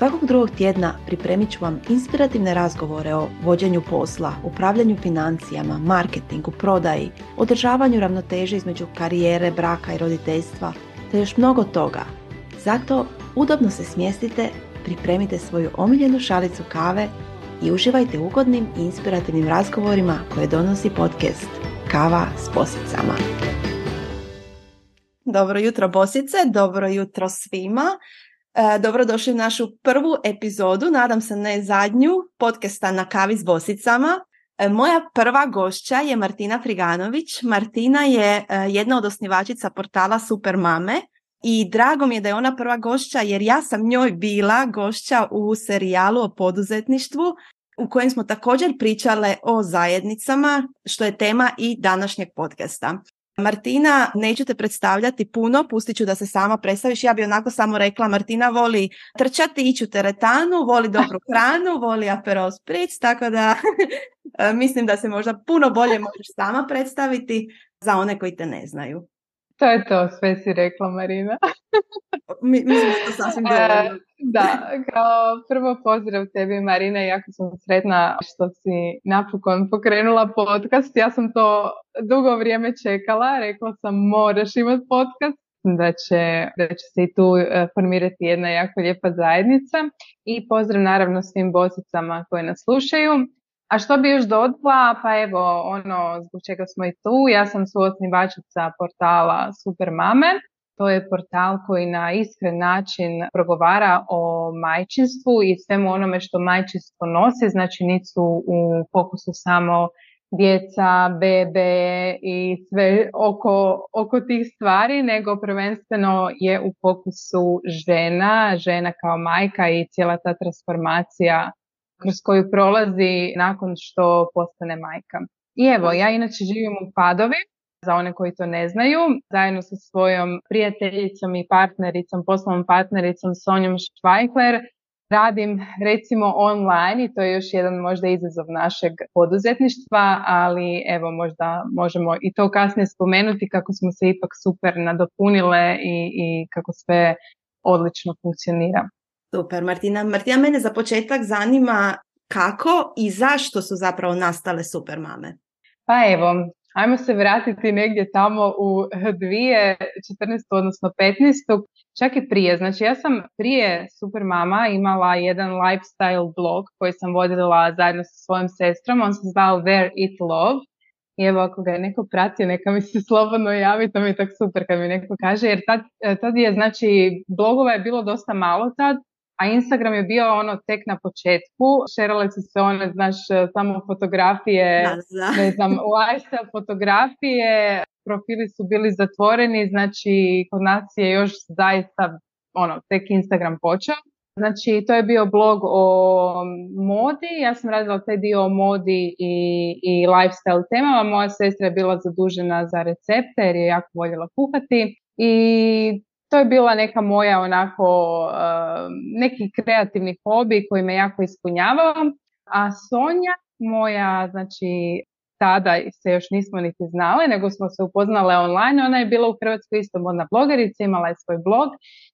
Svakog drugog tjedna pripremit ću vam inspirativne razgovore o vođenju posla, upravljanju financijama, marketingu, prodaji, održavanju ravnoteže između karijere, braka i roditeljstva, te još mnogo toga. Zato udobno se smjestite, pripremite svoju omiljenu šalicu kave i uživajte ugodnim i inspirativnim razgovorima koje donosi podcast Kava s posicama. Dobro jutro bosice, dobro jutro svima. E, dobrodošli u našu prvu epizodu, nadam se ne zadnju, podcasta na kavi s bosicama. E, moja prva gošća je Martina Friganović. Martina je e, jedna od osnivačica portala Super Mame i drago mi je da je ona prva gošća jer ja sam njoj bila gošća u serijalu o poduzetništvu u kojem smo također pričale o zajednicama, što je tema i današnjeg podcasta. Martina, neću te predstavljati puno, pustit ću da se sama predstaviš. Ja bi onako samo rekla, Martina voli trčati, ići u teretanu, voli dobru hranu, voli aperol spritz, tako da mislim da se možda puno bolje možeš sama predstaviti za one koji te ne znaju. To je to, sve si rekla Marina. mislim da sasvim e, Da, kao prvo pozdrav tebi Marina, jako sam sretna što si napokon pokrenula podcast. Ja sam to dugo vrijeme čekala, rekla sam moraš imati podcast da će, da će se i tu e, formirati jedna jako lijepa zajednica i pozdrav naravno svim bosicama koje nas slušaju. A što bi još dodala? Pa evo, ono zbog čega smo i tu, ja sam suosnivačica portala Super Mame. To je portal koji na iskren način progovara o majčinstvu i svemu onome što majčinstvo nosi, znači nisu u fokusu samo djeca, bebe i sve oko, oko tih stvari, nego prvenstveno je u fokusu žena, žena kao majka i cijela ta transformacija kroz koju prolazi nakon što postane majka. I evo, ja inače živim u Padovi, za one koji to ne znaju, zajedno sa svojom prijateljicom i partnericom, poslovnom partnericom Sonjom Švajkler, radim recimo online i to je još jedan možda izazov našeg poduzetništva, ali evo možda možemo i to kasnije spomenuti kako smo se ipak super nadopunile i, i kako sve odlično funkcionira. Super, Martina. Martina, mene za početak zanima kako i zašto su zapravo nastale super mame? Pa evo, ajmo se vratiti negdje tamo u 2014. odnosno 15. Čak i prije. Znači ja sam prije super mama imala jedan lifestyle blog koji sam vodila zajedno sa svojom sestrom. On se zvao Where It Love. I evo ako ga je neko pratio, neka mi se slobodno javi, to mi je tako super kad mi neko kaže, jer tad, tad je, znači, blogova je bilo dosta malo tad, a Instagram je bio ono tek na početku, šerale su se one, znaš, samo fotografije, ne znam, lifestyle fotografije, profili su bili zatvoreni, znači kod nas je još zaista ono, tek Instagram počeo. Znači, to je bio blog o modi, ja sam radila taj dio o modi i, i lifestyle temama, moja sestra je bila zadužena za recepte jer je jako voljela kuhati. I to je bila neka moja onako, neki kreativni hobi koji me jako ispunjavao. A Sonja, moja znači tada se još nismo niti znali, nego smo se upoznale online. Ona je bila u Hrvatskoj isto modna blogerica, imala je svoj blog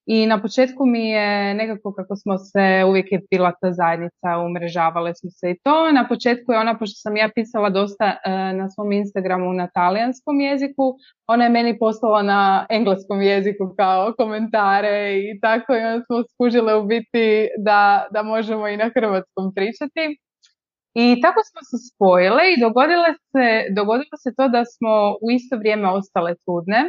i na početku mi je nekako kako smo se, uvijek je bila ta zajednica, umrežavale smo se i to. Na početku je ona, pošto sam ja pisala dosta e, na svom Instagramu na talijanskom jeziku, ona je meni poslala na engleskom jeziku kao komentare i tako i onda smo skužile u biti da, da možemo i na hrvatskom pričati. I tako smo se spojile i dogodilo se, dogodilo se to da smo u isto vrijeme ostale trudne.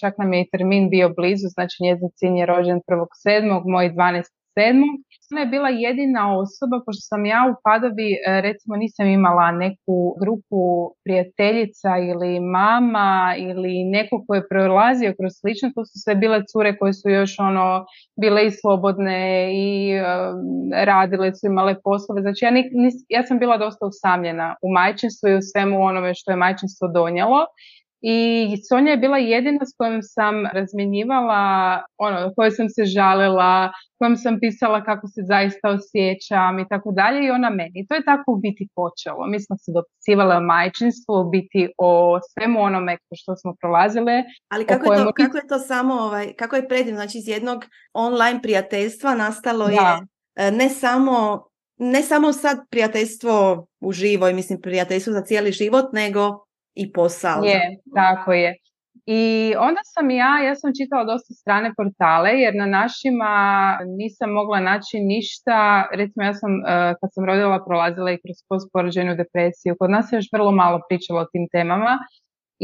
Čak nam je i termin bio blizu, znači njezin sin je rođen 1.7., moj 12.7. Ona je bila jedina osoba, pošto sam ja u Padovi, e, recimo nisam imala neku grupu prijateljica ili mama ili neko ko je prolazio kroz slično, to su sve bile cure koje su još ono bile i slobodne i um, radile su imale poslove. Znači ja, ja sam bila dosta usamljena u majčinstvu i u svemu onome što je majčinstvo donijelo i Sonja je bila jedina s kojom sam razmjenjivala, ono, kojoj sam se žalila, kojom sam pisala kako se zaista osjećam i tako dalje i ona meni. To je tako u biti počelo. Mi smo se dopisivale o majčinstvu, u biti o svemu onome što smo prolazile. Ali kako, je to, kako je to samo, ovaj, kako je predivno, znači iz jednog online prijateljstva nastalo je e, ne samo ne samo sad prijateljstvo u živoj, mislim prijateljstvo za cijeli život, nego i posao. Je, tako je. I onda sam ja, ja sam čitala dosta strane portale jer na našima nisam mogla naći ništa, recimo ja sam uh, kad sam rodila prolazila i kroz postporođajnu depresiju, kod nas je još vrlo malo pričalo o tim temama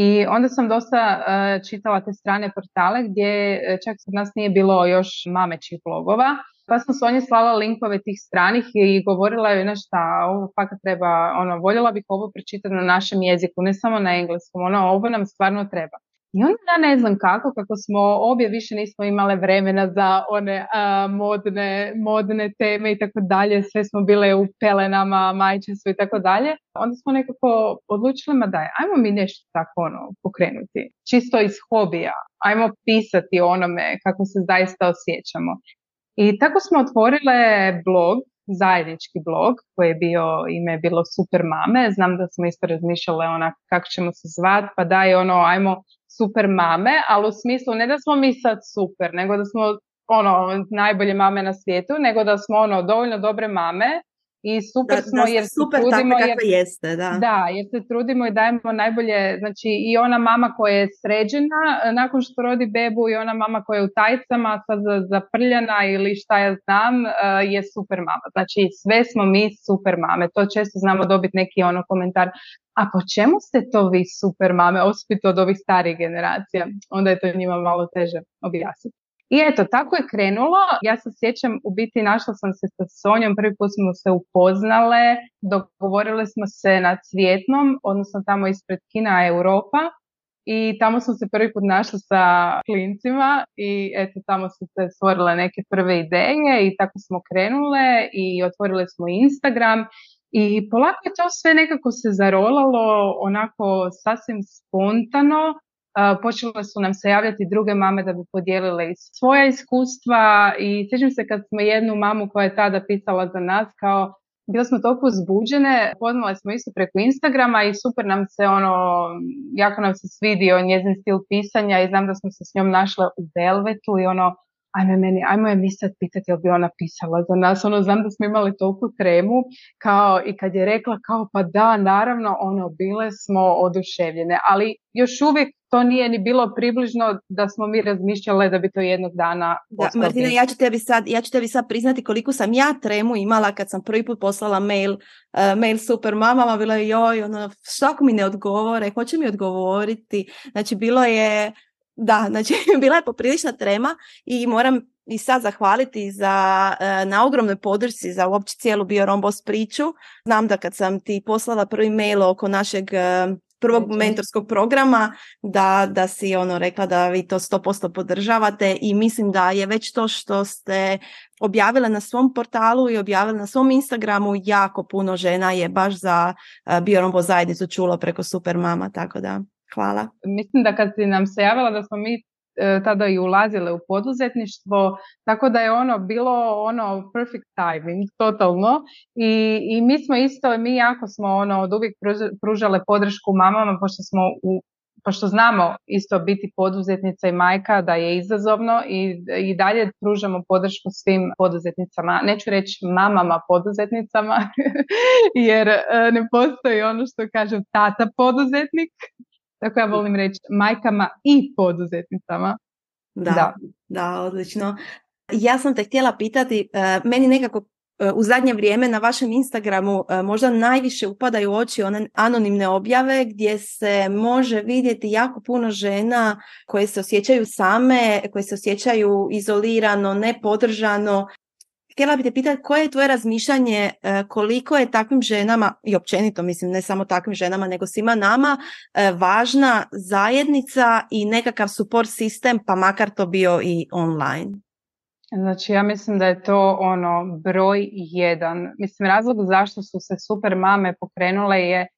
i onda sam dosta uh, čitala te strane portale gdje e, čak kod nas nije bilo još mamećih blogova pa sam Sonji slala linkove tih stranih i govorila je nešto, ovo fakat treba, ono, voljela bih ovo pročitati na našem jeziku, ne samo na engleskom, ono, ovo nam stvarno treba. I onda ja ne znam kako, kako smo obje više nismo imale vremena za one modne, modne teme i tako dalje, sve smo bile u pelenama, majčinstvu i tako dalje. Onda smo nekako odlučili, ma daj, ajmo mi nešto tako ono pokrenuti, čisto iz hobija, ajmo pisati onome kako se zaista osjećamo. I tako smo otvorile blog, zajednički blog koji je bio, ime je bilo Super Mame. Znam da smo isto razmišljale ona kako ćemo se zvat, pa daj ono, ajmo Super Mame, ali u smislu ne da smo mi sad super, nego da smo ono najbolje mame na svijetu, nego da smo ono dovoljno dobre mame i super smo jer se super trudimo jer, jeste, da. da, jer se trudimo i dajemo najbolje, znači i ona mama koja je sređena e, nakon što rodi bebu i ona mama koja je u tajcama sad zaprljana ili šta ja znam e, je super mama. Znači sve smo mi super mame. To često znamo dobiti neki ono komentar a po čemu ste to vi super mame, osobito od ovih starih generacija? Onda je to njima malo teže objasniti. I eto, tako je krenulo. Ja se sjećam, u biti našla sam se sa Sonjom, prvi put smo se upoznale, dogovorili smo se na Cvjetnom, odnosno tamo ispred Kina Europa. I tamo smo se prvi put našli sa klincima i eto tamo su se stvorile neke prve ideje i tako smo krenule i otvorili smo Instagram. I polako je to sve nekako se zarolalo onako sasvim spontano počele su nam se javljati druge mame da bi podijelile svoja iskustva i sjećam se kad smo jednu mamu koja je tada pisala za nas kao bile smo toliko uzbuđene, poznale smo isto preko Instagrama i super nam se ono, jako nam se svidio njezin stil pisanja i znam da smo se s njom našle u Velvetu i ono, ajme meni, ajmo je mi sad pitati jel bi ona pisala za nas, ono znam da smo imali toliku tremu, kao i kad je rekla kao pa da, naravno, ono, bile smo oduševljene, ali još uvijek to nije ni bilo približno da smo mi razmišljale da bi to jednog dana da, Martina, ja ću, tebi sad, ja ću tebi sad priznati koliko sam ja tremu imala kad sam prvi put poslala mail, uh, mail super mamama, bila je joj, ono, što ako mi ne odgovore, hoće mi odgovoriti, znači bilo je, da, znači bila je poprilična trema i moram i sad zahvaliti za, uh, na ogromnoj podršci za uopće cijelu Bio Rombos priču. Znam da kad sam ti poslala prvi mail oko našeg uh, prvog mentorskog programa da, da si ono rekla da vi to 100% podržavate i mislim da je već to što ste objavile na svom portalu i objavile na svom Instagramu jako puno žena je baš za uh, Biorombo zajednicu čulo preko Super Mama, tako da hvala. Mislim da kad si nam se javila da smo mi E, tada i ulazile u poduzetništvo, tako da je ono bilo ono perfect timing, totalno. I, i mi smo isto, mi jako smo ono od uvijek pružale podršku mamama, pošto smo u pošto znamo isto biti poduzetnica i majka da je izazovno i, i dalje pružamo podršku svim poduzetnicama. Neću reći mamama poduzetnicama jer e, ne postoji ono što kažem tata poduzetnik, tako ja volim reći majkama i poduzetnicama. Da, da, da odlično. Ja sam te htjela pitati, e, meni nekako e, u zadnje vrijeme na vašem Instagramu e, možda najviše upadaju u oči one anonimne objave gdje se može vidjeti jako puno žena koje se osjećaju same, koje se osjećaju izolirano, nepodržano htjela bih te pitati koje je tvoje razmišljanje e, koliko je takvim ženama i općenito mislim ne samo takvim ženama nego svima nama e, važna zajednica i nekakav support sistem pa makar to bio i online. Znači ja mislim da je to ono broj jedan. Mislim razlog zašto su se super mame pokrenule je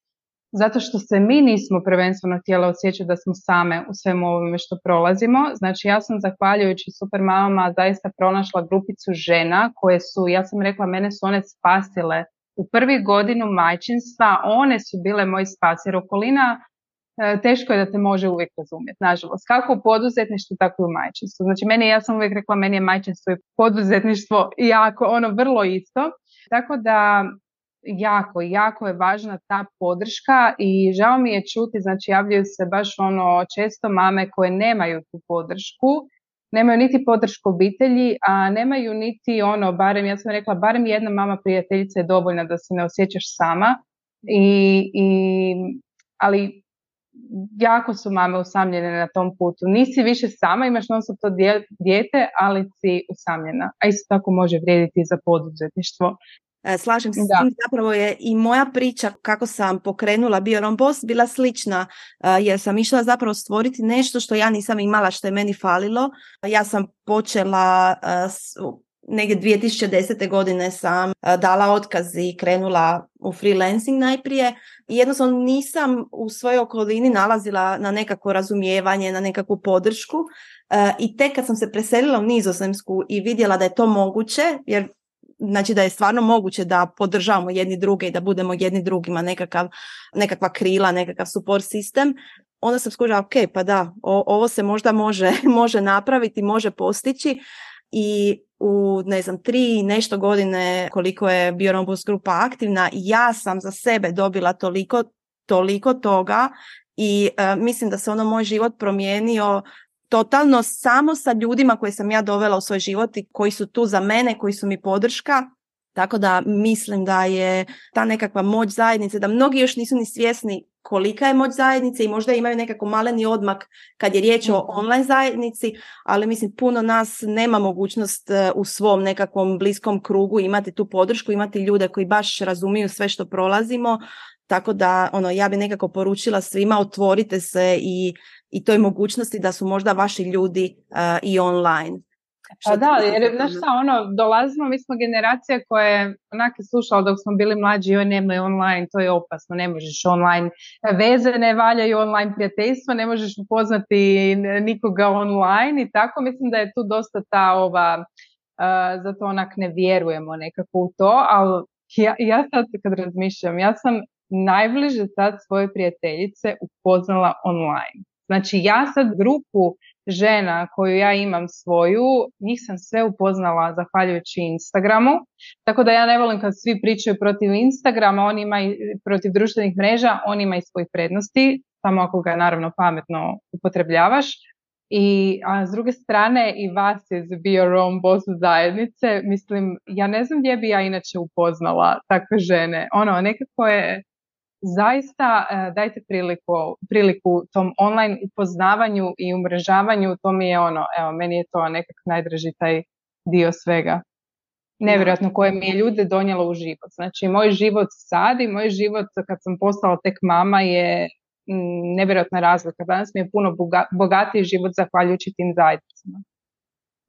zato što se mi nismo prvenstveno htjeli osjećati da smo same u svemu ovome što prolazimo. Znači ja sam zahvaljujući super mamama zaista pronašla grupicu žena koje su, ja sam rekla, mene su one spasile u prvi godinu majčinstva, one su bile moj spas jer okolina e, teško je da te može uvijek razumjeti, nažalost. Kako u poduzetništvu, tako i u majčinstvu. Znači, meni, ja sam uvijek rekla, meni je majčinstvo i poduzetništvo jako, ono, vrlo isto. Tako da jako, jako je važna ta podrška i žao mi je čuti, znači javljaju se baš ono često mame koje nemaju tu podršku, nemaju niti podršku obitelji, a nemaju niti ono, barem, ja sam rekla, barem jedna mama prijateljica je dovoljna da se ne osjećaš sama, i, i, ali jako su mame usamljene na tom putu. Nisi više sama, imaš non to dijete, ali si usamljena. A isto tako može vrijediti za poduzetništvo. E, slažem se s tim, zapravo je i moja priča kako sam pokrenula Bio Boss bila slična e, jer sam išla zapravo stvoriti nešto što ja nisam imala što je meni falilo. Ja sam počela e, negdje 2010. godine sam dala otkaz i krenula u freelancing najprije i jednostavno nisam u svojoj okolini nalazila na nekakvo razumijevanje, na nekakvu podršku i tek kad sam se preselila u Nizozemsku i vidjela da je to moguće, jer znači da je stvarno moguće da podržavamo jedni druge i da budemo jedni drugima nekakav, nekakva krila, nekakav support sistem, onda sam skužila, ok, pa da, ovo se možda može, može napraviti, može postići i u ne znam tri nešto godine koliko je Bionombus grupa aktivna, ja sam za sebe dobila toliko, toliko toga i e, mislim da se ono moj život promijenio totalno samo sa ljudima koje sam ja dovela u svoj život i koji su tu za mene, koji su mi podrška. Tako da mislim da je ta nekakva moć zajednice, da mnogi još nisu ni svjesni kolika je moć zajednice i možda imaju nekako maleni odmak kad je riječ o mhm. online zajednici, ali mislim puno nas nema mogućnost e, u svom nekakvom bliskom krugu imati tu podršku, imati ljude koji baš razumiju sve što prolazimo, tako da ono ja bi nekako poručila svima otvorite se i i toj mogućnosti da su možda vaši ljudi uh, i online. Pa da, jer znaš šta, ono, dolazimo, mi smo generacija koja je onak slušala dok smo bili mlađi, joj nemoj online, to je opasno, ne možeš online, veze ne valjaju online prijateljstvo, ne možeš upoznati nikoga online i tako, mislim da je tu dosta ta ova, uh, zato onak ne vjerujemo nekako u to, ali ja, ja sad kad razmišljam, ja sam najbliže sad svoje prijateljice upoznala online. Znači ja sad grupu žena koju ja imam svoju, njih sam sve upoznala zahvaljujući Instagramu, tako da ja ne volim kad svi pričaju protiv Instagrama, on ima i protiv društvenih mreža, on ima i svojih prednosti, samo ako ga naravno pametno upotrebljavaš. I, a s druge strane i vas Be Your Own Boss zajednice, mislim, ja ne znam gdje bi ja inače upoznala takve žene. Ono, nekako je, zaista e, dajte priliku, priliku tom online upoznavanju i umrežavanju, to mi je ono, evo, meni je to nekak najdraži taj dio svega. Nevjerojatno koje mi je ljude donijelo u život. Znači, moj život sad i moj život kad sam postala tek mama je nevjerojatna razlika. Danas mi je puno bogatiji život zahvaljujući tim zajednicama.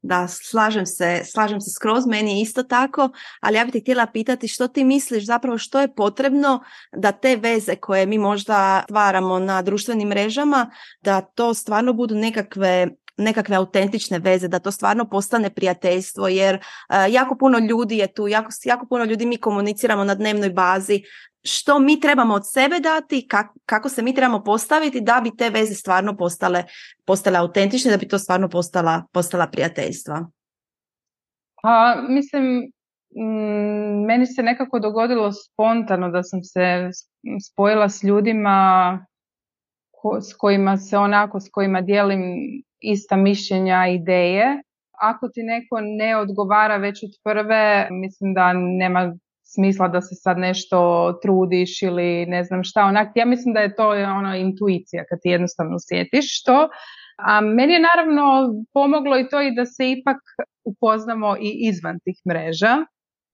Da, slažem se, slažem se skroz, meni je isto tako, ali ja bih te htjela pitati što ti misliš zapravo što je potrebno da te veze koje mi možda stvaramo na društvenim mrežama, da to stvarno budu nekakve nekakve autentične veze, da to stvarno postane prijateljstvo, jer uh, jako puno ljudi je tu, jako, jako puno ljudi mi komuniciramo na dnevnoj bazi, što mi trebamo od sebe dati, kako se mi trebamo postaviti da bi te veze stvarno postale, postale autentične, da bi to stvarno postala, postala prijateljstva. Pa, mislim, mm, meni se nekako dogodilo spontano da sam se spojila s ljudima s kojima se onako, s kojima dijelim ista mišljenja, ideje. Ako ti neko ne odgovara već od prve, mislim da nema smisla da se sad nešto trudiš ili ne znam šta. Onak, ja mislim da je to ono intuicija kad ti jednostavno sjetiš to. A meni je naravno pomoglo i to i da se ipak upoznamo i izvan tih mreža.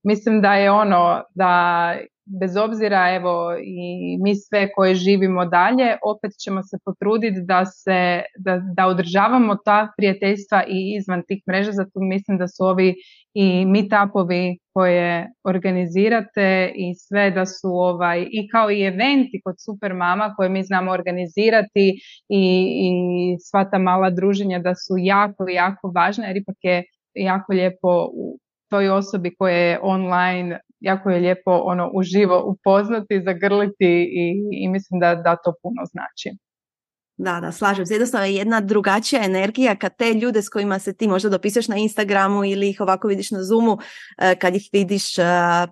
Mislim da je ono da bez obzira evo i mi sve koje živimo dalje, opet ćemo se potruditi da se, da, da održavamo ta prijateljstva i izvan tih mreža, zato mislim da su ovi i meetupovi koje organizirate i sve da su ovaj i kao i eventi kod Super Mama koje mi znamo organizirati i, i sva ta mala druženja da su jako, jako važne jer ipak je jako lijepo u toj osobi koja je online jako je lijepo ono uživo upoznati, zagrliti i, i mislim da, da to puno znači. Da, da, slažem se. Jednostavno je jedna drugačija energija kad te ljude s kojima se ti možda dopisuješ na Instagramu ili ih ovako vidiš na Zoomu, eh, kad ih vidiš eh,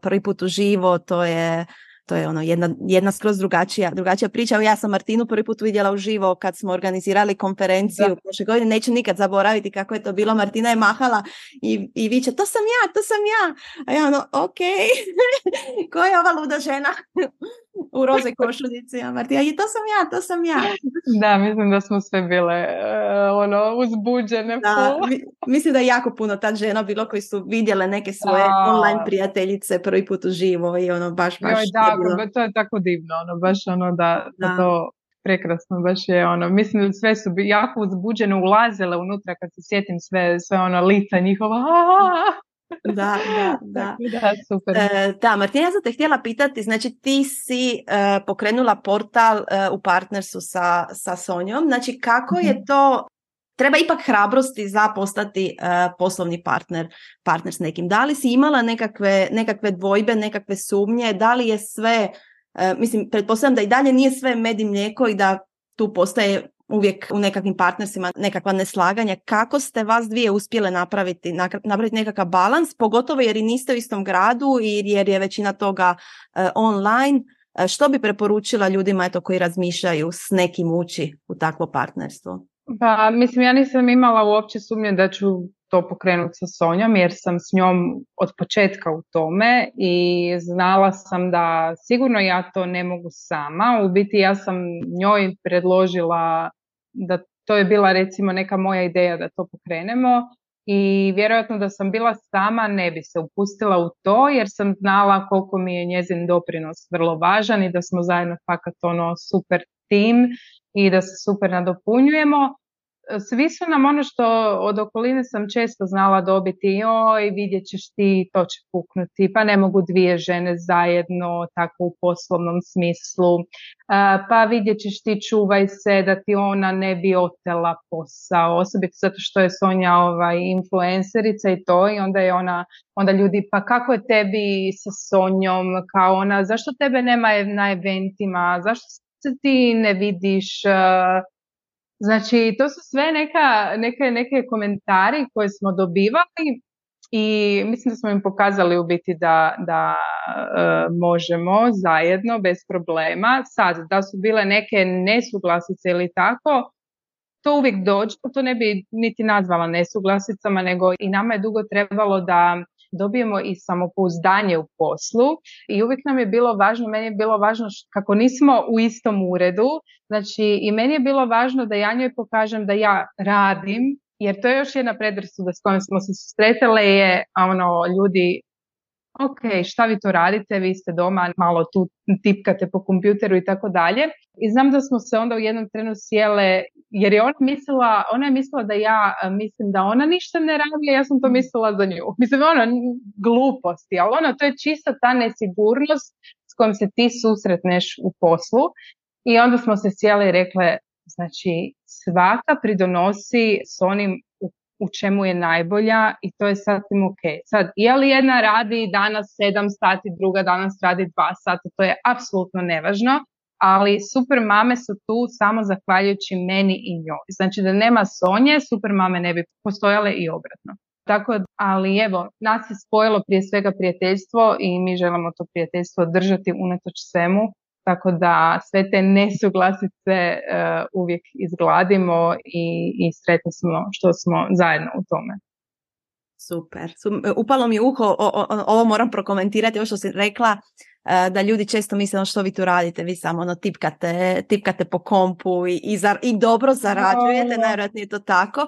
prvi put uživo, to je to je ono jedna, jedna skroz drugačija, drugačija priča. Ja sam Martinu prvi put vidjela uživo kad smo organizirali konferenciju prošle godine. Neću nikad zaboraviti kako je to bilo. Martina je mahala i, i viće, to sam ja, to sam ja. A ja ono, ok, ko je ova luda žena u roze košuljici? A Martina, to sam ja, to sam ja. Da, mislim da smo sve bile uh, ono, uzbuđene. Da, mislim da je jako puno ta žena bilo koji su vidjele neke svoje online prijateljice prvi put uživo i ono baš, baš tako, to je tako divno, ono, baš ono da, da. to prekrasno, baš je ono, mislim da sve su jako uzbuđene ulazile unutra kad se sjetim sve, sve ono lica njihova, da, da, da. da, super. E, da, Martina, ja sam te htjela pitati, znači ti si e, pokrenula portal e, u partnersu sa, sa Sonjom, znači kako je mhm. to treba ipak hrabrosti za postati poslovni partner, partner s nekim. Da li si imala nekakve, nekakve dvojbe, nekakve sumnje, da li je sve, uh, mislim, pretpostavljam da i dalje nije sve med i mlijeko i da tu postaje uvijek u nekakvim partnersima nekakva neslaganja. Kako ste vas dvije uspjele napraviti, napraviti nekakav balans, pogotovo jer i niste u istom gradu i jer je većina toga online. što bi preporučila ljudima eto, koji razmišljaju s nekim ući u takvo partnerstvo? Pa mislim ja nisam imala uopće sumnje da ću to pokrenuti sa Sonjom jer sam s njom od početka u tome i znala sam da sigurno ja to ne mogu sama. U biti ja sam njoj predložila da to je bila recimo neka moja ideja da to pokrenemo i vjerojatno da sam bila sama ne bi se upustila u to jer sam znala koliko mi je njezin doprinos vrlo važan i da smo zajedno fakat ono super tim i da se super nadopunjujemo. Svi su nam ono što od okoline sam često znala dobiti, oj vidjet ćeš ti, to će puknuti, pa ne mogu dvije žene zajedno, tako u poslovnom smislu, pa vidjet ćeš ti čuvaj se da ti ona ne bi otela posao, osobito zato što je Sonja ovaj, influencerica i to i onda je ona, onda ljudi pa kako je tebi sa Sonjom, kao ona, zašto tebe nema na eventima, zašto ti ne vidiš, uh, znači to su sve neka, neke, neke komentari koje smo dobivali i mislim da smo im pokazali u biti da, da uh, možemo zajedno bez problema. Sad, da su bile neke nesuglasice ili tako, to uvijek dođe, to ne bi niti nazvala nesuglasicama, nego i nama je dugo trebalo da dobijemo i samopouzdanje u poslu i uvijek nam je bilo važno, meni je bilo važno kako nismo u istom uredu, znači i meni je bilo važno da ja njoj pokažem da ja radim, jer to je još jedna predrasuda s kojom smo se susretele je ono ljudi ok, šta vi to radite, vi ste doma, malo tu tipkate po kompjuteru i tako dalje. I znam da smo se onda u jednom trenu sjele, jer je ona mislila, ona je mislila da ja mislim da ona ništa ne radi, ja sam to mislila za nju. Mislim, ono, gluposti, ali ono, to je čista ta nesigurnost s kojom se ti susretneš u poslu. I onda smo se sjele i rekle, znači svaka pridonosi s onim u čemu je najbolja i to je sasvim ok. Sad, je li jedna radi danas 7 sati, druga danas radi 2 sata, to je apsolutno nevažno, ali super mame su tu samo zahvaljujući meni i njoj. Znači da nema Sonje, super mame ne bi postojale i obratno. Tako, ali evo, nas je spojilo prije svega prijateljstvo i mi želimo to prijateljstvo držati unatoč svemu tako da sve te nesuglasice uh, uvijek izgladimo i, i sretni smo što smo zajedno u tome. Super. Upalo mi uho, o, o, ovo moram prokomentirati, ovo što si rekla, da ljudi često misle ono što vi tu radite, vi samo ono tipkate, tipkate po kompu i, i, i dobro zarađujete, najvjerojatnije je to tako.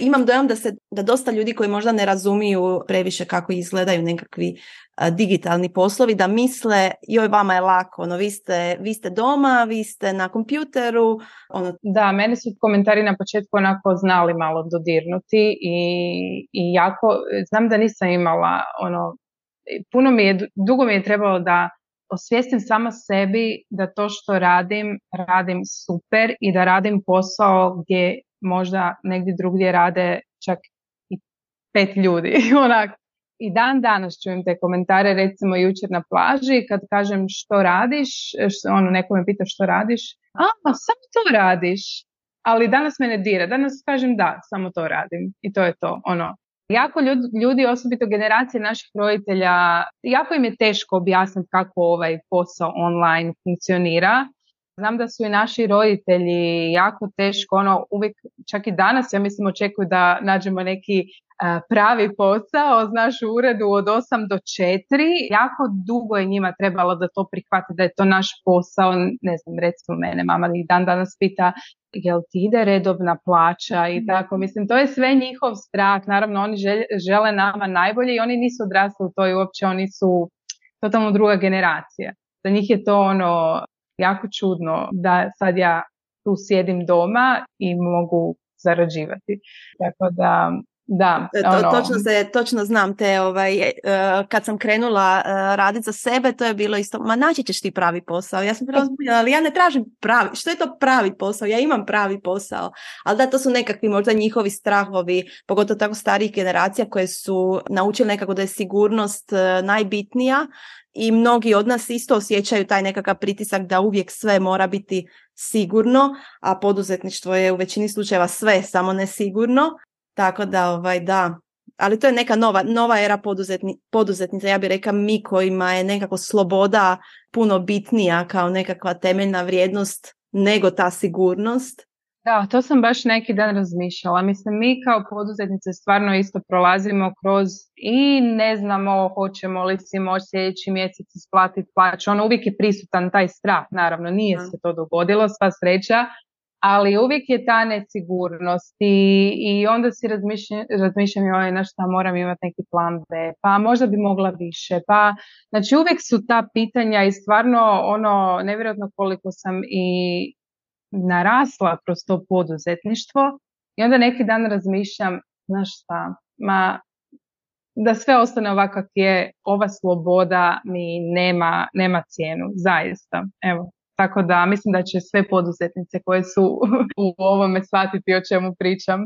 Imam dojam da se da dosta ljudi koji možda ne razumiju previše kako izgledaju nekakvi digitalni poslovi da misle joj vama je lako, ono, vi, ste, vi ste doma, vi ste na kompjuteru. Ono... Da, mene su komentari na početku onako znali malo dodirnuti i, i jako, znam da nisam imala ono, puno mi je, dugo mi je trebalo da osvijestim sama sebi da to što radim, radim super i da radim posao gdje možda negdje drugdje rade čak i pet ljudi. Onak, i dan danas čujem te komentare, recimo jučer na plaži, kad kažem što radiš, ono, neko me pita što radiš, a, samo to radiš, ali danas me ne dira, danas kažem da, samo to radim i to je to, ono. Jako ljudi, osobito generacije naših roditelja, jako im je teško objasniti kako ovaj posao online funkcionira. Znam da su i naši roditelji jako teško, ono, uvijek, čak i danas, ja mislim, očekuju da nađemo neki pravi posao, znaš, u uredu od 8 do 4. Jako dugo je njima trebalo da to prihvate, da je to naš posao. Ne znam, recimo mene mama i dan danas pita jel ti ide redovna plaća i tako. Mislim, to je sve njihov strah. Naravno, oni žele nama najbolje i oni nisu odrasli u to i uopće oni su totalno druga generacija. Za njih je to ono jako čudno da sad ja tu sjedim doma i mogu zarađivati. Tako da da, e, ono... točno, se, točno znam te, ovaj, e, kad sam krenula uh, raditi za sebe, to je bilo isto, ma naći ćeš ti pravi posao. Ja sam bila ali ja ne tražim pravi, što je to pravi posao? Ja imam pravi posao. Ali da, to su nekakvi možda njihovi strahovi, pogotovo tako starih generacija koje su naučili nekako da je sigurnost najbitnija i mnogi od nas isto osjećaju taj nekakav pritisak da uvijek sve mora biti sigurno, a poduzetništvo je u većini slučajeva sve samo nesigurno tako da, ovaj, da, ali to je neka nova, nova era poduzetni, poduzetnica, ja bih rekla mi kojima je nekako sloboda puno bitnija kao nekakva temeljna vrijednost nego ta sigurnost. Da, to sam baš neki dan razmišljala. Mislim, mi kao poduzetnice stvarno isto prolazimo kroz i ne znamo hoćemo li si moći sljedeći mjesec isplatiti plaću. Ono uvijek je prisutan taj strah, naravno, nije se to dogodilo, sva sreća, ali uvijek je ta nesigurnost i, i onda si razmišljam, razmišljam joj na šta moram imati neki plan B, pa možda bi mogla više, pa znači uvijek su ta pitanja i stvarno ono nevjerojatno koliko sam i narasla kroz to poduzetništvo i onda neki dan razmišljam, znaš šta, ma da sve ostane ovako je, ova sloboda mi nema, nema cijenu, zaista. Evo, tako da mislim da će sve poduzetnice koje su u ovome shvatiti o čemu pričam.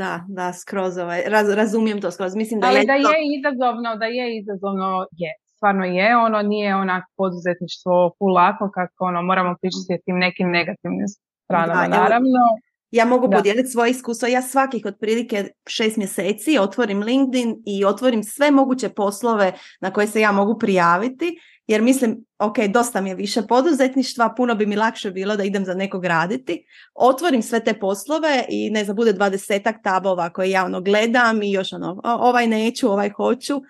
Da, da, skroz ovaj, razumijem to skroz. Mislim da Ali je da je izazovno, da je izazovno, je. Stvarno je, ono nije onak poduzetništvo lako kako ono, moramo pričati tim nekim negativnim stranama, naravno. Ja mogu podijeliti svoje iskustvo. Ja svakih otprilike šest mjeseci otvorim LinkedIn i otvorim sve moguće poslove na koje se ja mogu prijaviti jer mislim, ok, dosta mi je više poduzetništva, puno bi mi lakše bilo da idem za nekog raditi. Otvorim sve te poslove i ne znam, bude dvadesetak tabova koje ja ono gledam i još ono, ovaj neću, ovaj hoću uh,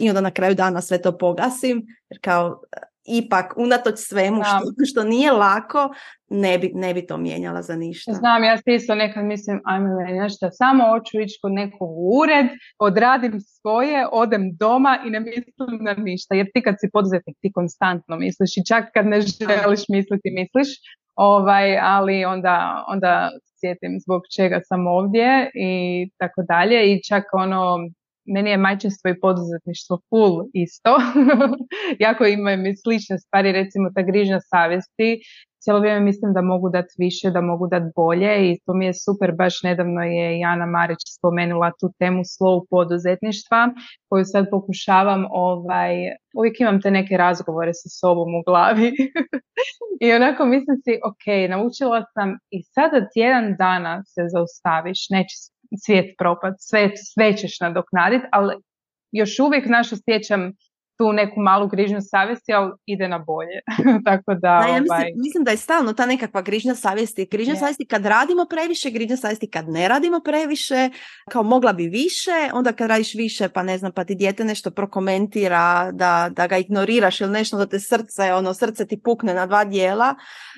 i onda na kraju dana sve to pogasim, jer kao ipak unatoč svemu što, što nije lako ne bi, ne bi to mijenjala za ništa. Znam, ja se isto nekad mislim, ajme nešto, samo hoću ići kod nekog ured, odradim svoje, odem doma i ne mislim na ništa. Jer ti kad si poduzetnik, ti konstantno misliš i čak kad ne želiš misliti, misliš. Ovaj, ali onda, onda sjetim zbog čega sam ovdje i tako dalje i čak ono meni je majčinstvo i poduzetništvo full isto. jako imaju mi slične stvari, recimo ta grižnja savjesti. Cijelo vrijeme mislim da mogu dati više, da mogu dati bolje i to mi je super. Baš nedavno je Jana Marić spomenula tu temu slow poduzetništva koju sad pokušavam, ovaj, uvijek imam te neke razgovore sa sobom u glavi i onako mislim si, ok, naučila sam i sada tjedan dana se zaustaviš, neće svijet propad, sve, sve ćeš nadoknaditi, ali još uvijek naš osjećam tu neku malu grižnju savjesti, ali ide na bolje. Tako da, da ja mislim, ovaj... mislim, da je stalno ta nekakva grižnja savjesti. Grižnja yeah. savjesti kad radimo previše, grižnja savjesti kad ne radimo previše, kao mogla bi više, onda kad radiš više, pa ne znam, pa ti dijete nešto prokomentira, da, da ga ignoriraš ili nešto, da te srce, ono, srce ti pukne na dva dijela.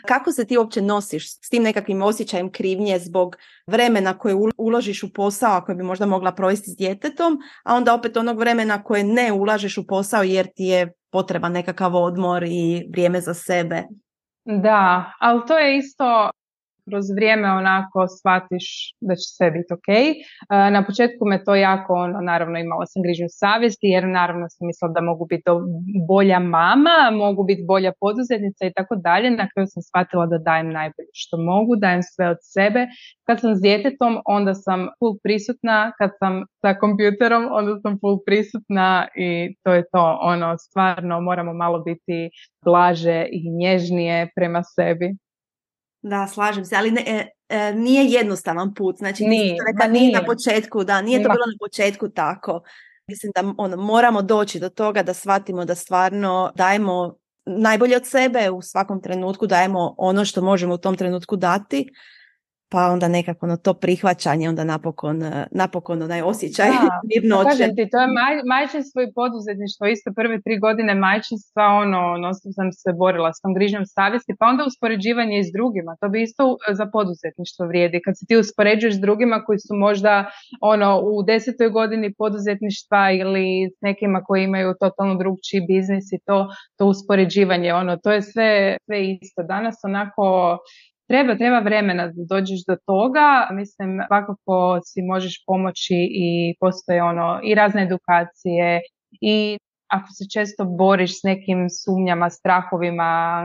Kako se ti uopće nosiš s tim nekakvim osjećajem krivnje zbog vremena koje uložiš u posao koje bi možda mogla provesti s djetetom, a onda opet onog vremena koje ne ulažeš u posao jer ti je potreban nekakav odmor i vrijeme za sebe. Da, ali to je isto kroz vrijeme onako shvatiš da će sve biti ok. E, na početku me to jako, ono, naravno imala sam grižnju savjesti jer naravno sam mislila da mogu biti bolja mama, mogu biti bolja poduzetnica i tako dalje. Na kraju sam shvatila da dajem najbolje što mogu, dajem sve od sebe. Kad sam s djetetom onda sam full prisutna, kad sam sa kompjuterom onda sam full prisutna i to je to. Ono, stvarno moramo malo biti blaže i nježnije prema sebi. Da, slažem se, ali ne, e, e, nije jednostavan put. Znači, nije, nije. nije na početku, da, nije to bilo na početku tako. Mislim da ono, moramo doći do toga da shvatimo da stvarno dajemo najbolje od sebe u svakom trenutku, dajemo ono što možemo u tom trenutku dati pa onda nekako no, to prihvaćanje, onda napokon, e, napokon onaj osjećaj mirnoće. Kažem ti, to je maj, majčinstvo i poduzetništvo, isto prve tri godine majčinstva, ono, non sam se borila s tom grižnjom savjesti, pa onda uspoređivanje i s drugima, to bi isto za poduzetništvo vrijedi, kad se ti uspoređuješ s drugima koji su možda ono, u desetoj godini poduzetništva ili s nekima koji imaju totalno drugčiji biznis i to, to uspoređivanje, ono, to je sve, sve isto. Danas onako Treba, treba vremena da dođeš do toga. Mislim, svakako si možeš pomoći i postoje ono i razne edukacije i ako se često boriš s nekim sumnjama, strahovima,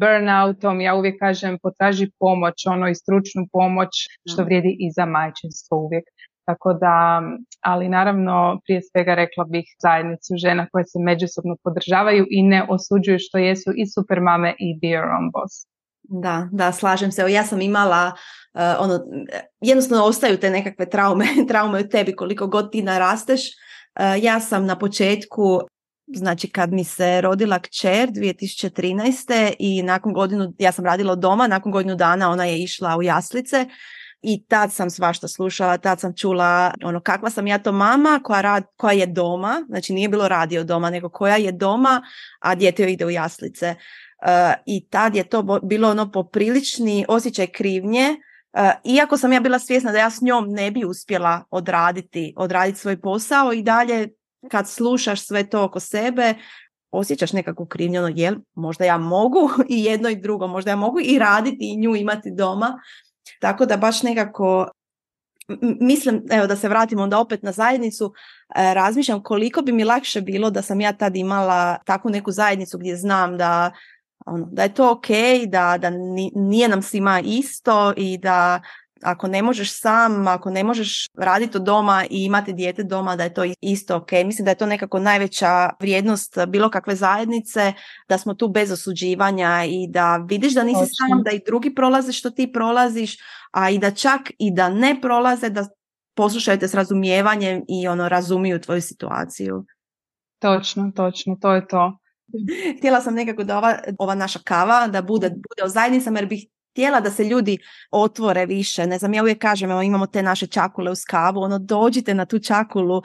burnoutom, ja uvijek kažem potraži pomoć, ono i stručnu pomoć, što vrijedi i za majčinstvo uvijek. Tako da, ali naravno prije svega rekla bih zajednicu žena koje se međusobno podržavaju i ne osuđuju što jesu i super mame i your own boss. Da, da, slažem se. ja sam imala, uh, ono, jednostavno ostaju te nekakve traume, traume u tebi koliko god ti narasteš. Uh, ja sam na početku, znači kad mi se rodila kćer 2013. i nakon godinu, ja sam radila doma, nakon godinu dana ona je išla u jaslice i tad sam svašta slušala, tad sam čula ono kakva sam ja to mama koja, rad, koja je doma, znači nije bilo radio doma, nego koja je doma, a dijete ide u jaslice. Eh, i tad je to bilo ono poprilični osjećaj krivnje eh, iako sam ja bila svjesna da ja s njom ne bi uspjela odraditi, odraditi svoj posao i dalje kad slušaš sve to oko sebe osjećaš nekakvu krivnju, ono, jel, možda ja mogu i jedno i drugo, možda ja mogu i raditi i nju imati doma. Tako da baš nekako mislim, evo da se vratimo onda opet na zajednicu, eh, razmišljam koliko bi mi lakše bilo da sam ja tad imala takvu neku zajednicu gdje znam da ono, da je to ok, da, da nije nam svima isto i da ako ne možeš sam, ako ne možeš raditi od doma i imati dijete doma, da je to isto ok. Mislim da je to nekako najveća vrijednost bilo kakve zajednice, da smo tu bez osuđivanja i da vidiš da nisi sam, da i drugi prolaze što ti prolaziš, a i da čak i da ne prolaze, da poslušaju te s razumijevanjem i ono razumiju tvoju situaciju. Točno, točno, to je to. Htjela sam nekako da ova, ova naša kava da bude, bude o zajednicama jer bih htjela da se ljudi otvore više. Ne znam, ja uvijek kažem, evo, imamo te naše čakule uz kavu, ono dođite na tu čakulu,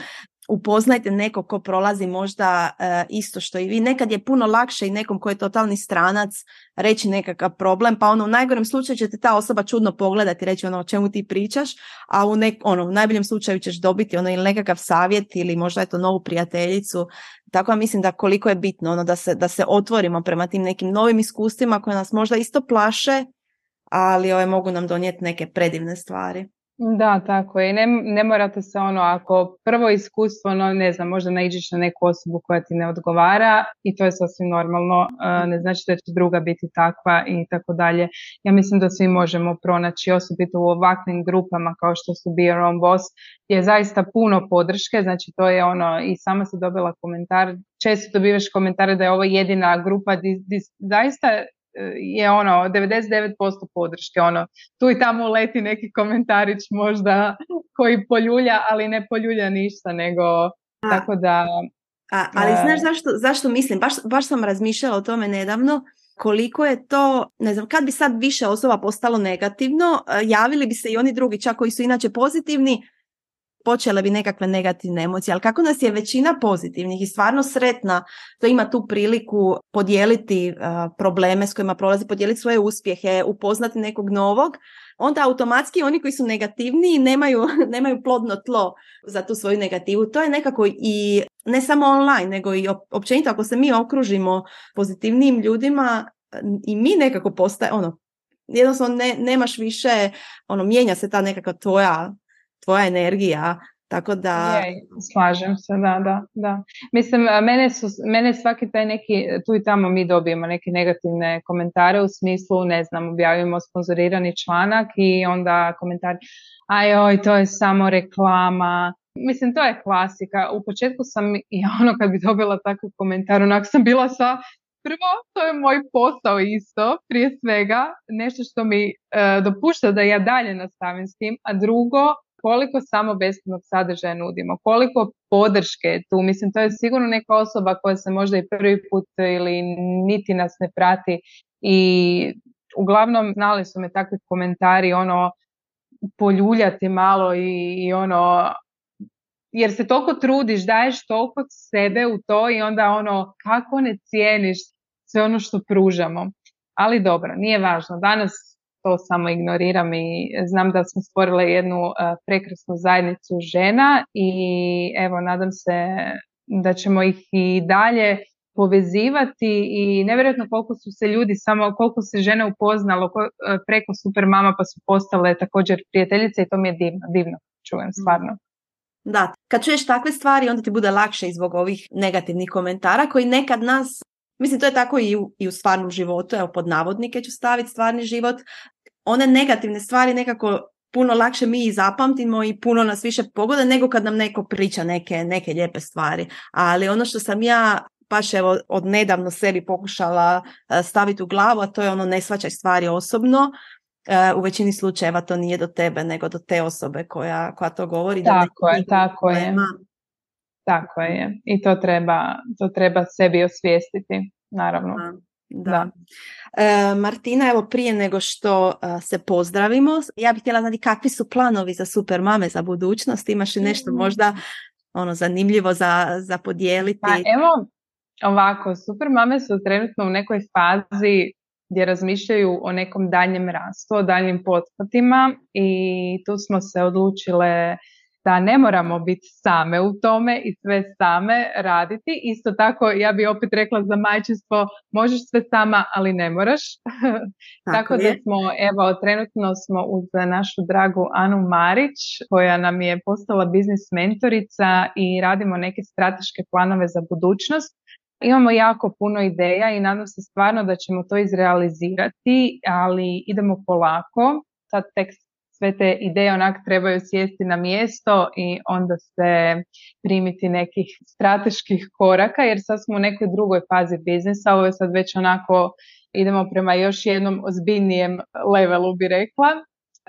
upoznajte neko ko prolazi možda e, isto što i vi. Nekad je puno lakše i nekom ko je totalni stranac reći nekakav problem, pa ono u najgorem slučaju će te ta osoba čudno pogledati i reći ono o čemu ti pričaš, a u, nek, ono, u najboljem slučaju ćeš dobiti ono ili nekakav savjet ili možda je to novu prijateljicu. Tako da mislim da koliko je bitno ono da se, da se otvorimo prema tim nekim novim iskustvima koje nas možda isto plaše, ali ove ovaj, mogu nam donijeti neke predivne stvari. Da, tako je. Ne, ne morate se ono, ako prvo iskustvo, no, ne znam, možda naiđeš na neku osobu koja ti ne odgovara i to je sasvim normalno, ne znači da će druga biti takva i tako dalje. Ja mislim da svi možemo pronaći, osobito u ovakvim grupama kao što su Be Your Boss, je zaista puno podrške, znači to je ono, i sama se dobila komentar, često dobivaš komentare da je ovo jedina grupa di, zaista je ono 99% podrške, ono tu i tamo leti neki komentarić možda koji poljulja, ali ne poljulja ništa, nego tako da A, ali znaš zašto, zašto mislim? Baš, baš sam razmišljala o tome nedavno koliko je to, ne znam, kad bi sad više osoba postalo negativno, javili bi se i oni drugi čak koji su inače pozitivni, počele bi nekakve negativne emocije, ali kako nas je većina pozitivnih i stvarno sretna to ima tu priliku podijeliti probleme s kojima prolazi, podijeliti svoje uspjehe, upoznati nekog novog, onda automatski oni koji su negativniji nemaju, nemaju plodno tlo za tu svoju negativu. To je nekako i ne samo online, nego i općenito ako se mi okružimo pozitivnim ljudima i mi nekako postaje ono, jednostavno ne, nemaš više, ono, mijenja se ta nekakva tvoja tvoja energija, tako da... Je, slažem se, da, da, da. Mislim, mene, su, mene svaki taj neki, tu i tamo mi dobijemo neke negativne komentare u smislu, ne znam, objavimo sponzorirani članak i onda komentar, aj oj, to je samo reklama, Mislim, to je klasika. U početku sam, i ono kad bi dobila takav komentar, onak sam bila sa, prvo, to je moj posao isto, prije svega, nešto što mi e, dopušta da ja dalje nastavim s tim, a drugo, koliko samo besplatnog sadržaja nudimo, koliko podrške je tu. Mislim, to je sigurno neka osoba koja se možda i prvi put ili niti nas ne prati i uglavnom znali su me takvi komentari, ono, poljuljati malo i, i ono, jer se toliko trudiš, daješ toliko sebe u to i onda ono, kako ne cijeniš sve ono što pružamo. Ali dobro, nije važno. Danas to samo ignoriram i znam da smo stvorile jednu e, prekrasnu zajednicu žena i evo nadam se da ćemo ih i dalje povezivati i nevjerojatno koliko su se ljudi samo koliko se žene upoznalo e, preko super mama pa su postale također prijateljice i to mi je divno, divno čujem mm. stvarno. Da, kad čuješ takve stvari onda ti bude lakše i zbog ovih negativnih komentara koji nekad nas Mislim, to je tako i u, i u stvarnom životu, evo pod navodnike ću staviti stvarni život, one negativne stvari nekako puno lakše mi i zapamtimo i puno nas više pogode nego kad nam neko priča neke, neke lijepe stvari. Ali ono što sam ja baš evo od nedavno sebi pokušala e, staviti u glavu, a to je ono ne svačaj stvari osobno, e, u većini slučajeva to nije do tebe, nego do te osobe koja, koja to govori. Tako je, tako je. Tako je. I to treba, to treba sebi osvijestiti, naravno. Da. E, Martina, evo prije nego što e, se pozdravimo, ja bih htjela znati kakvi su planovi za super mame za budućnost, imaš li nešto mm. možda ono zanimljivo za, za podijeliti? Pa evo, ovako, super mame su trenutno u nekoj fazi gdje razmišljaju o nekom daljem rastu, o daljnjim pothvatima i tu smo se odlučile da ne moramo biti same u tome i sve same raditi. Isto tako ja bi opet rekla za majčinstvo možeš sve sama, ali ne moraš. Tako, tako da smo, evo, trenutno smo uz našu dragu Anu Marić koja nam je postala biznis mentorica i radimo neke strateške planove za budućnost. Imamo jako puno ideja i nadam se stvarno da ćemo to izrealizirati, ali idemo polako. Sad tek sve te ideje onak trebaju sjesti na mjesto i onda se primiti nekih strateških koraka jer sad smo u nekoj drugoj fazi biznisa, ovo je sad već onako idemo prema još jednom ozbiljnijem levelu bi rekla.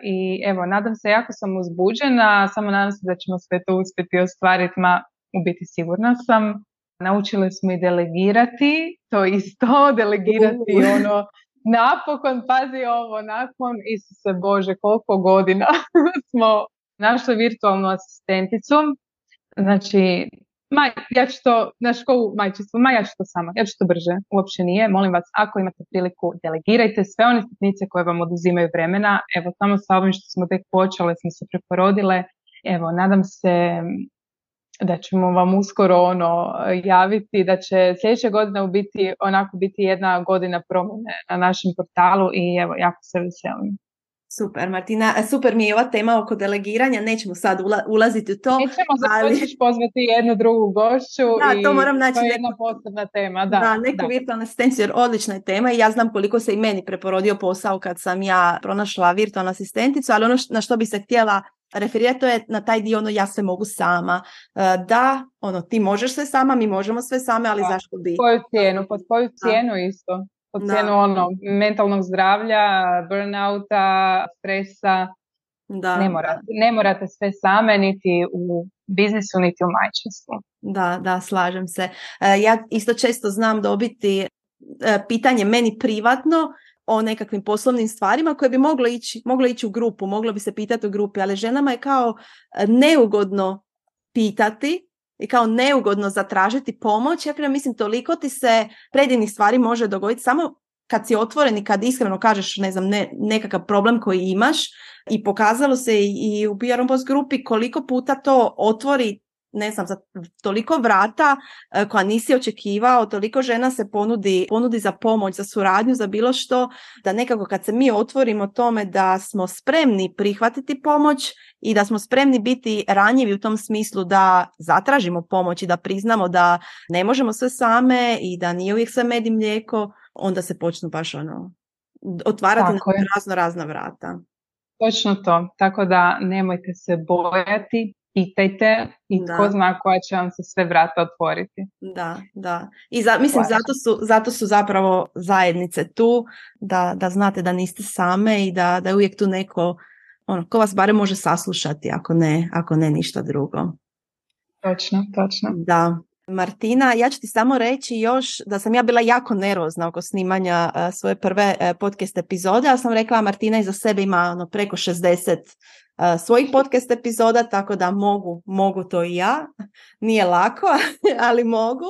I evo, nadam se, jako sam uzbuđena, samo nadam se da ćemo sve to uspjeti ostvariti, ma u biti sigurna sam. Naučili smo i delegirati, to isto, delegirati ono napokon, pazi ovo, nakon, Isuse Bože, koliko godina smo našli virtualnu asistenticu. Znači, maj, ja ću to, na školu majčinstvo, ma ja ću to sama, ja ću to brže, uopće nije. Molim vas, ako imate priliku, delegirajte sve one sitnice koje vam oduzimaju vremena. Evo, samo sa ovim što smo tek počele, smo se preporodile. Evo, nadam se da ćemo vam uskoro ono javiti da će sljedeća godina u biti onako biti jedna godina promjene na našem portalu i evo jako se veselim. Super Martina, super mi je ova tema oko delegiranja, nećemo sad ulaziti u to. Nećemo ali... pozvati jednu drugu gošću da, i to, moram naći je jedna posebna tema. Da, da neku virtualnu asistenciju jer odlična je tema i ja znam koliko se i meni preporodio posao kad sam ja pronašla virtualnu asistenticu, ali ono na što bi se htjela referirati to je na taj dio ono ja se mogu sama. E, da, ono ti možeš sve sama, mi možemo sve same, ali zašto bi? Koju cijenu? Pod koju cijenu isto? Pod cijenu ono mentalnog zdravlja, burnouta, stresa. Da, ne, morate, ne morate sve same niti u biznisu niti u majčinstvu. Da, da, slažem se. E, ja isto često znam dobiti e, pitanje meni privatno o nekakvim poslovnim stvarima koje bi moglo ići, moglo ići u grupu, moglo bi se pitati u grupi, ali ženama je kao e, neugodno pitati i kao neugodno zatražiti pomoć. Ja mislim toliko ti se predivnih stvari može dogoditi samo kad si otvoren i kad iskreno kažeš ne znam, ne, nekakav problem koji imaš i pokazalo se i u PR grupi koliko puta to otvori ne znam, za toliko vrata e, koja nisi očekivao, toliko žena se ponudi, ponudi za pomoć, za suradnju, za bilo što, da nekako kad se mi otvorimo tome da smo spremni prihvatiti pomoć i da smo spremni biti ranjivi u tom smislu da zatražimo pomoć i da priznamo da ne možemo sve same i da nije uvijek sve med i mlijeko, onda se počnu baš ono otvarati na razno razna vrata. Točno to, tako da nemojte se bojati, pitajte i da. tko zna koja će vam se sve vrata otvoriti. Da, da. I za, mislim, zato su, zato su zapravo zajednice tu, da, da znate da niste same i da, da je uvijek tu neko ono, ko vas barem može saslušati, ako ne, ako ne ništa drugo. Točno, točno. Da. Martina, ja ću ti samo reći još da sam ja bila jako nervozna oko snimanja uh, svoje prve uh, podcast epizode, ja sam rekla Martina iza sebe ima ono, preko 60 svojih podcast epizoda, tako da mogu, mogu to i ja. Nije lako, ali mogu.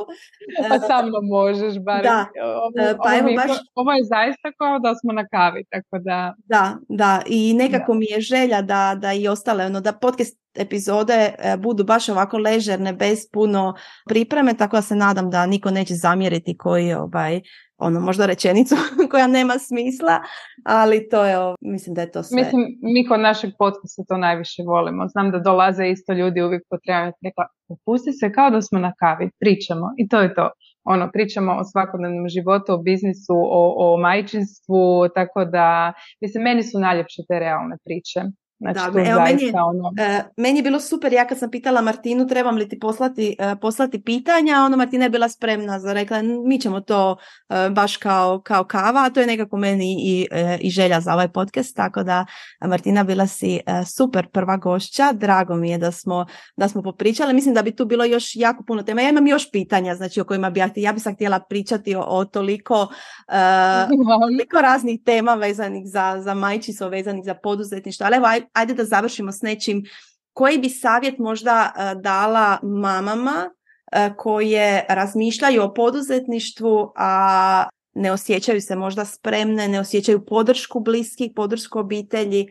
Pa sa mnom možeš, bar. Da. Ovo, pa ovo, baš... ovo je zaista kao da smo na kavi, tako da... Da, da, i nekako mi je želja da, da i ostale, ono, da podcast epizode e, budu baš ovako ležerne, bez puno pripreme, tako da se nadam da niko neće zamjeriti koji ovaj, ono možda rečenicu koja nema smisla, ali to je, mislim da je to sve. Mislim, mi kod našeg podcasta to najviše volimo. Znam da dolaze isto ljudi uvijek potrebno. Rekla, opusti se kao da smo na kavi, pričamo i to je to. Ono, pričamo o svakodnevnom životu, o biznisu, o, o majčinstvu, tako da, mislim, meni su najljepše te realne priče. Znači, da, evo, meni, je, ono... E, meni je bilo super, ja kad sam pitala Martinu trebam li ti poslati, uh, poslati pitanja, ono Martina je bila spremna za rekla mi ćemo to e, baš kao, kao kava, a to je nekako meni i, i želja za ovaj podcast, tako da Martina bila si super prva gošća, drago mi je da smo, da smo popričali, mislim da bi tu bilo još jako puno tema, ja imam još pitanja znači o kojima bi ja, ja bi sam htjela pričati o, o toliko, toliko raznih tema vezanih za, za majčico, vezanih za poduzetništvo, ali evo ajde da završimo s nečim. Koji bi savjet možda e, dala mamama e, koje razmišljaju o poduzetništvu, a ne osjećaju se možda spremne, ne osjećaju podršku bliskih, podršku obitelji?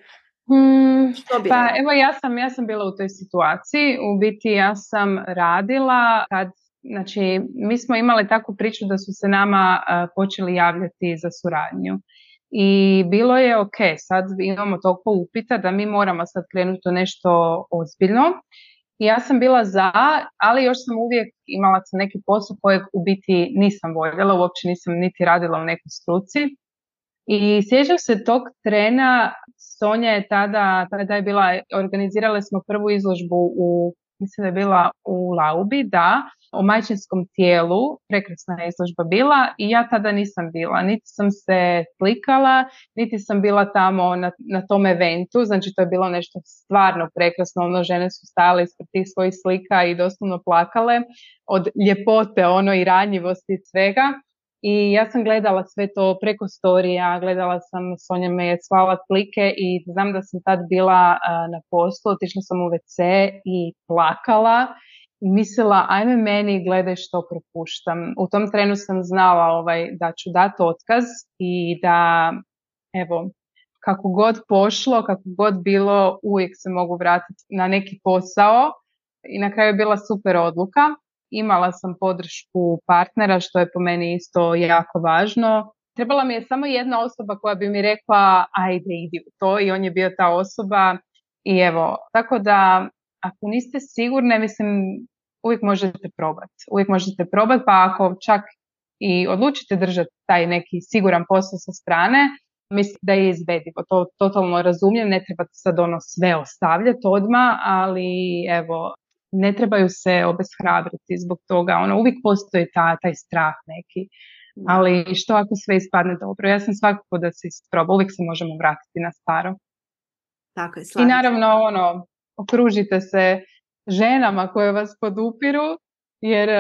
Hmm, pa evo ja sam, ja sam bila u toj situaciji, u biti ja sam radila kad Znači, mi smo imali takvu priču da su se nama uh, počeli javljati za suradnju i bilo je ok, sad imamo toliko upita da mi moramo sad krenuti nešto ozbiljno. I ja sam bila za, ali još sam uvijek imala sam neki posao kojeg u biti nisam voljela, uopće nisam niti radila u nekoj struci. I sjećam se tog trena, Sonja je tada, tada je bila, organizirali smo prvu izložbu u, mislim da je bila u Laubi, da, o majčinskom tijelu, prekrasna je izložba bila i ja tada nisam bila, niti sam se slikala, niti sam bila tamo na, na tom eventu, znači to je bilo nešto stvarno prekrasno, ono žene su stale ispred tih svojih slika i doslovno plakale od ljepote ono i ranjivosti svega. I ja sam gledala sve to preko storija, gledala sam, Sonja me je slala slike i znam da sam tad bila na poslu, otišla sam u WC i plakala mislila ajme meni gledaj što propuštam. U tom trenu sam znala ovaj, da ću dati otkaz i da evo kako god pošlo, kako god bilo, uvijek se mogu vratiti na neki posao i na kraju je bila super odluka. Imala sam podršku partnera što je po meni isto jako važno. Trebala mi je samo jedna osoba koja bi mi rekla ajde idi u to i on je bio ta osoba i evo, tako da ako niste sigurne, mislim, uvijek možete probati. Uvijek možete probati, pa ako čak i odlučite držati taj neki siguran posao sa strane, mislim da je izvedivo. To totalno razumijem, ne trebate sad ono sve ostavljati odmah, ali evo, ne trebaju se obeshrabriti zbog toga. Ono, uvijek postoji ta, taj strah neki. Ali što ako sve ispadne dobro? Ja sam svakako da se isproba, uvijek se možemo vratiti na staro. Tako je, I naravno, ono, okružite se ženama koje vas podupiru, jer uh,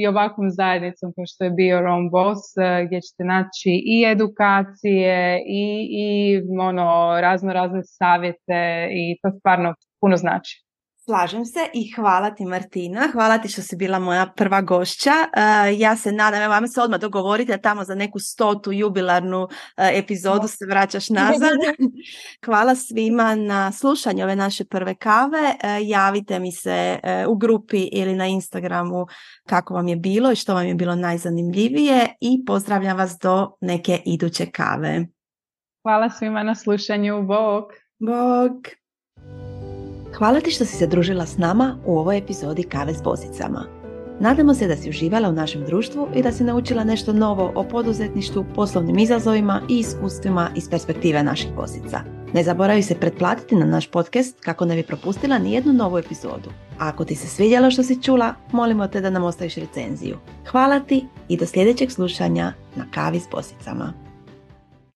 i ovakvom zajednicom kao što je bio Ron Boss, uh, gdje ćete naći i edukacije i, i ono, razno razne savjete i to stvarno puno znači. Slažem se i hvala ti Martina, hvala ti što si bila moja prva gošća. E, ja se nadam, evo vam se odmah dogovorite tamo za neku stotu jubilarnu e, epizodu se vraćaš nazad. hvala svima na slušanju ove naše prve kave. E, javite mi se u grupi ili na Instagramu kako vam je bilo i što vam je bilo najzanimljivije i pozdravljam vas do neke iduće kave. Hvala svima na slušanju. Bog! Bog! Hvala ti što si se družila s nama u ovoj epizodi Kave s bosicama. Nadamo se da si uživala u našem društvu i da si naučila nešto novo o poduzetništvu, poslovnim izazovima i iskustvima iz perspektive naših bosica. Ne zaboravi se pretplatiti na naš podcast kako ne bi propustila ni jednu novu epizodu. A ako ti se svidjelo što si čula, molimo te da nam ostaviš recenziju. Hvala ti i do sljedećeg slušanja na Kavi s bosicama.